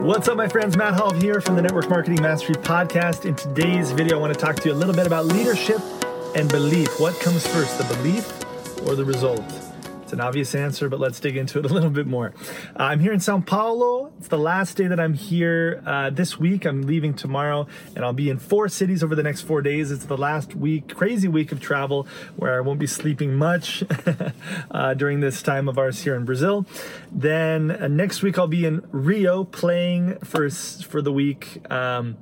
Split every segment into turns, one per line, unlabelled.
What's up, my friends? Matt Hall here from the Network Marketing Mastery Podcast. In today's video, I want to talk to you a little bit about leadership and belief. What comes first, the belief or the result? It's an obvious answer, but let's dig into it a little bit more. Uh, I'm here in Sao Paulo. It's the last day that I'm here uh, this week. I'm leaving tomorrow, and I'll be in four cities over the next four days. It's the last week, crazy week of travel, where I won't be sleeping much uh, during this time of ours here in Brazil. Then uh, next week I'll be in Rio playing for for the week. Um,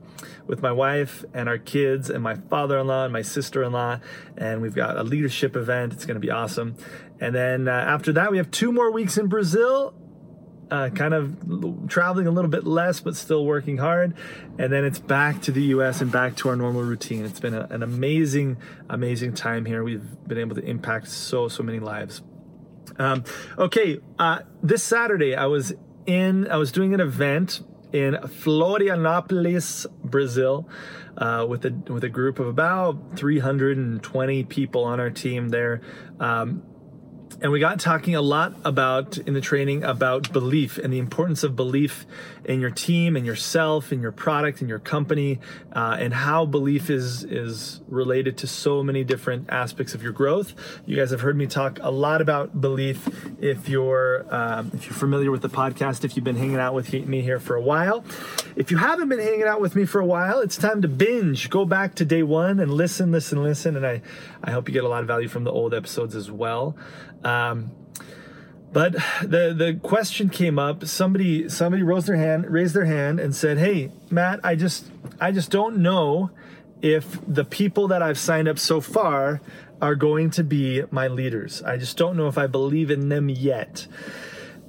with my wife and our kids and my father-in-law and my sister-in-law and we've got a leadership event it's going to be awesome and then uh, after that we have two more weeks in brazil uh, kind of traveling a little bit less but still working hard. And then it's back to the us and back to our normal routine. It's been a, an amazing amazing time here. We've been able to impact so so many lives. Um, okay uh, this saturday i was in i was doing an event in Florianopolis, Brazil, uh, with a with a group of about 320 people on our team there. Um, and we got talking a lot about in the training about belief and the importance of belief in your team and yourself and your product and your company uh, and how belief is is related to so many different aspects of your growth. You guys have heard me talk a lot about belief. If you're um, if you're familiar with the podcast if you've been hanging out with me here for a while. If you haven't been hanging out with me for a while it's time to binge. Go back to day one and listen listen listen and i i hope you get a lot of value from the old episodes as well um, but the the question came up. Somebody somebody raised their hand, raised their hand, and said, "Hey, Matt, I just I just don't know if the people that I've signed up so far are going to be my leaders. I just don't know if I believe in them yet."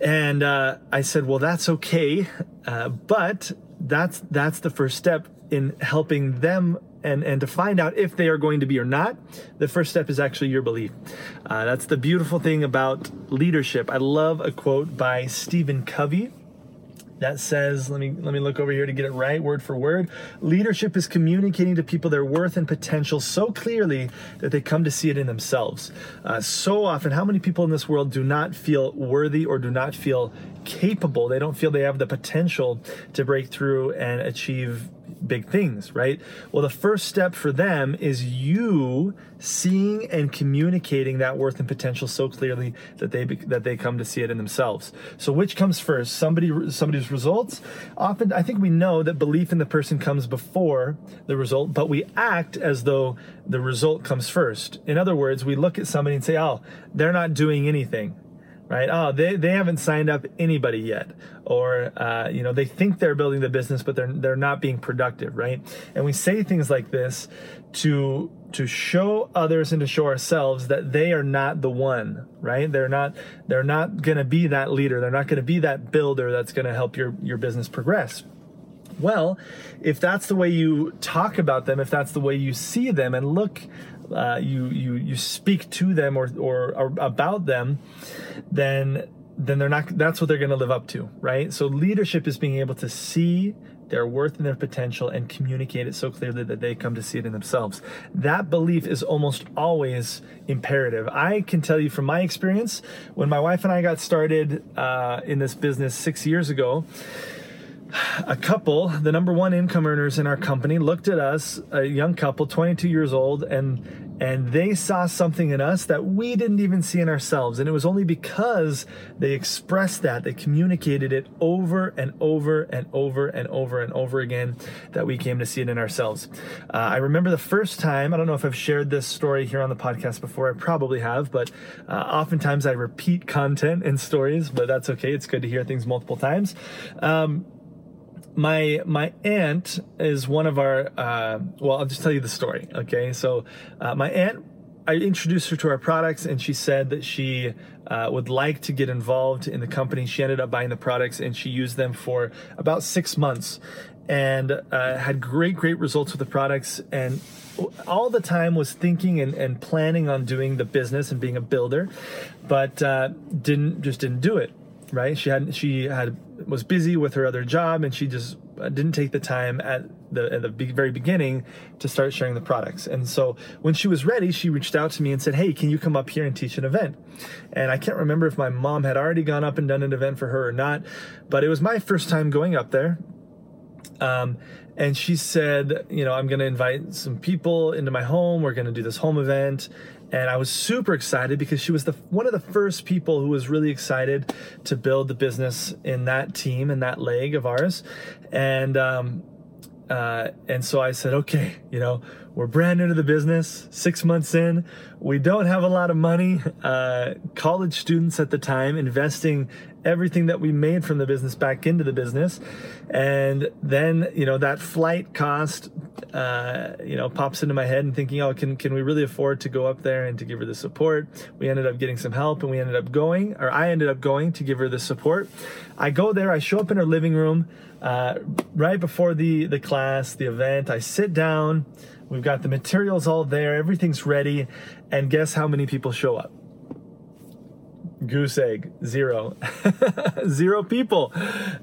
And uh, I said, "Well, that's okay, uh, but that's that's the first step in helping them and and to find out if they are going to be or not the first step is actually your belief. Uh, that's the beautiful thing about leadership. I love a quote by stephen covey that says let me let me look over here to get it right word for word. Leadership is communicating to people their worth and potential so clearly that they come to see it in themselves. Uh, so often how many people in this world do not feel worthy or do not feel capable? They don't feel they have the potential to break through and achieve big things, right? Well, the first step for them is you seeing and communicating that worth and potential so clearly that they that they come to see it in themselves. So, which comes first? Somebody somebody's results. Often, I think we know that belief in the person comes before the result, but we act as though the result comes first. In other words, we look at somebody and say, "Oh, they're not doing anything." Right? Oh, they, they haven't signed up anybody yet, or uh, you know they think they're building the business, but they're they're not being productive, right? And we say things like this to to show others and to show ourselves that they are not the one, right? They're not they're not going to be that leader. They're not going to be that builder that's going to help your your business progress. Well, if that's the way you talk about them, if that's the way you see them and look uh, you you you speak to them or, or, or about them, then then they're not. That's what they're going to live up to, right? So leadership is being able to see their worth and their potential and communicate it so clearly that they come to see it in themselves. That belief is almost always imperative. I can tell you from my experience, when my wife and I got started uh, in this business six years ago, a couple, the number one income earners in our company, looked at us, a young couple, 22 years old, and and they saw something in us that we didn't even see in ourselves. And it was only because they expressed that, they communicated it over and over and over and over and over again that we came to see it in ourselves. Uh, I remember the first time, I don't know if I've shared this story here on the podcast before, I probably have, but uh, oftentimes I repeat content in stories, but that's okay. It's good to hear things multiple times. Um, my my aunt is one of our uh, well i'll just tell you the story okay? So uh, my aunt i introduced her to our products and she said that she uh, would like to get involved in the company. She ended up buying the products and she used them for about six months and uh, had great great results with the products. And all the time was thinking and, and planning on doing the business and being a builder but uh, didn't just didn't do it right? She had she had was busy with her other job and she just uh, didn't take the time at the at the very beginning to start sharing the products. And so when she was ready, she reached out to me and said, "Hey, can you come up here and teach an event?" And I can't remember if my mom had already gone up and done an event for her or not, but it was my first time going up there. Um, and she said, you know, I'm going to invite some people into my home. We're going to do this home event. And I was super excited because she was the one of the first people who was really excited to build the business in that team and that leg of ours. And um, uh, and so I said, okay, you know, we're brand new to the business, six months in. We don't have a lot of money. Uh, college students at the time investing everything that we made from the business back into the business. And then, you know, that flight cost, uh, you know, pops into my head and thinking, oh, can, can we really afford to go up there and to give her the support? We ended up getting some help and we ended up going, or I ended up going to give her the support. I go there, I show up in her living room uh, right before the, the class, the event. I sit down. We've got the materials all there. Everything's ready. And guess how many people show up? Goose egg, zero. zero people.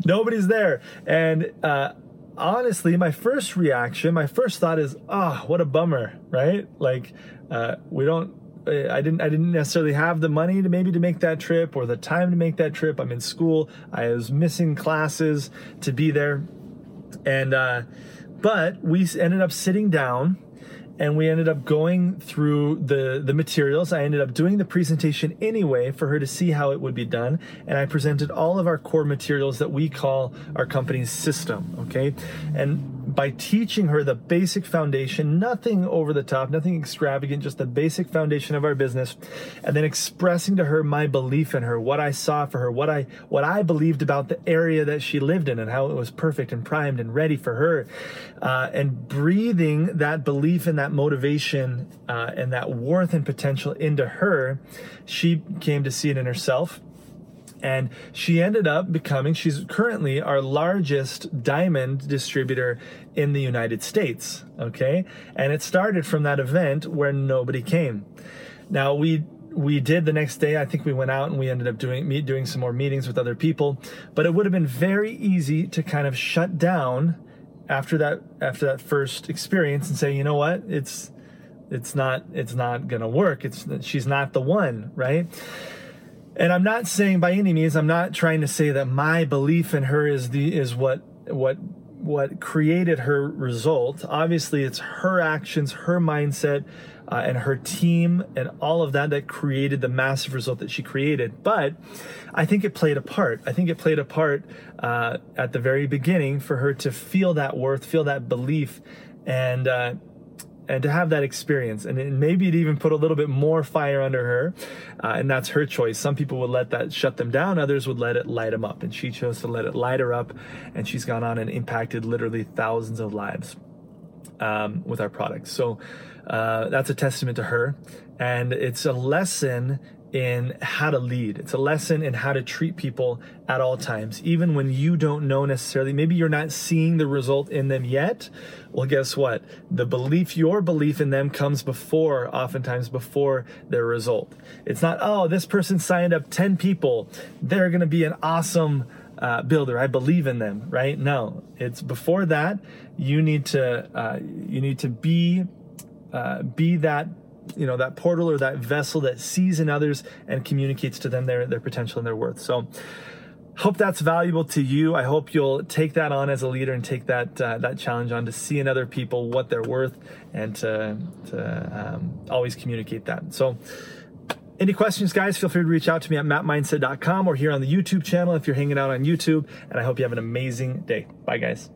Nobody's there. And uh, honestly, my first reaction, my first thought is, oh, what a bummer, right? Like, uh, we don't I didn't I didn't necessarily have the money to maybe to make that trip or the time to make that trip. I'm in school. I was missing classes to be there, and uh, but we ended up sitting down and we ended up going through the the materials. I ended up doing the presentation anyway for her to see how it would be done. And i presented all of our core materials that we call our company's system okay? And by teaching her the basic foundation, nothing over the top, nothing extravagant, just the basic foundation of our business, and then expressing to her my belief in her, what I saw for her, what I what I believed about the area that she lived in, and how it was perfect and primed and ready for her, uh, and breathing that belief and that motivation uh, and that worth and potential into her, she came to see it in herself and she ended up becoming she's currently our largest diamond distributor in the United States okay? And it started from that event where nobody came. Now we we did the next day i think we went out and we ended up doing meet, doing some more meetings with other people but it would have been very easy to kind of shut down after that after that first experience and say you know what? It's it's not it's not gonna work. It's she's not the one right and I'm not saying by any means I'm not trying to say that my belief in her is the is what what what created her result. Obviously, it's her actions, her mindset, uh, and her team, and all of that that created the massive result that she created. But I think it played a part. I think it played a part uh, at the very beginning for her to feel that worth, feel that belief, and uh, and to have that experience and maybe it even put a little bit more fire under her uh, and that's her choice. Some people would let that shut them down others would let it light them up and she chose to let it light her up and she's gone on and impacted literally thousands of lives um, with our products so uh, that's a testament to her and it's a lesson in how to lead. It's a lesson in how to treat people at all times, even when you don't know necessarily. Maybe you're not seeing the result in them yet. Well, guess what? The belief, your belief in them comes before, oftentimes before their result. It's not, oh, this person signed up 10 people. They're going to be an awesome uh, builder. I believe in them, right? No, it's before that. You need to, uh, you need to be, uh, be that you know that portal or that vessel that sees in others and communicates to them their their potential and their worth so hope that's valuable to you i hope you'll take that on as a leader and take that uh, that challenge on to see in other people what they're worth and to, to um, always communicate that so any questions, guys, feel free to reach out to me at mattmindset.com or here on the YouTube channel if you're hanging out on YouTube. And I hope you have an amazing day. Bye, guys.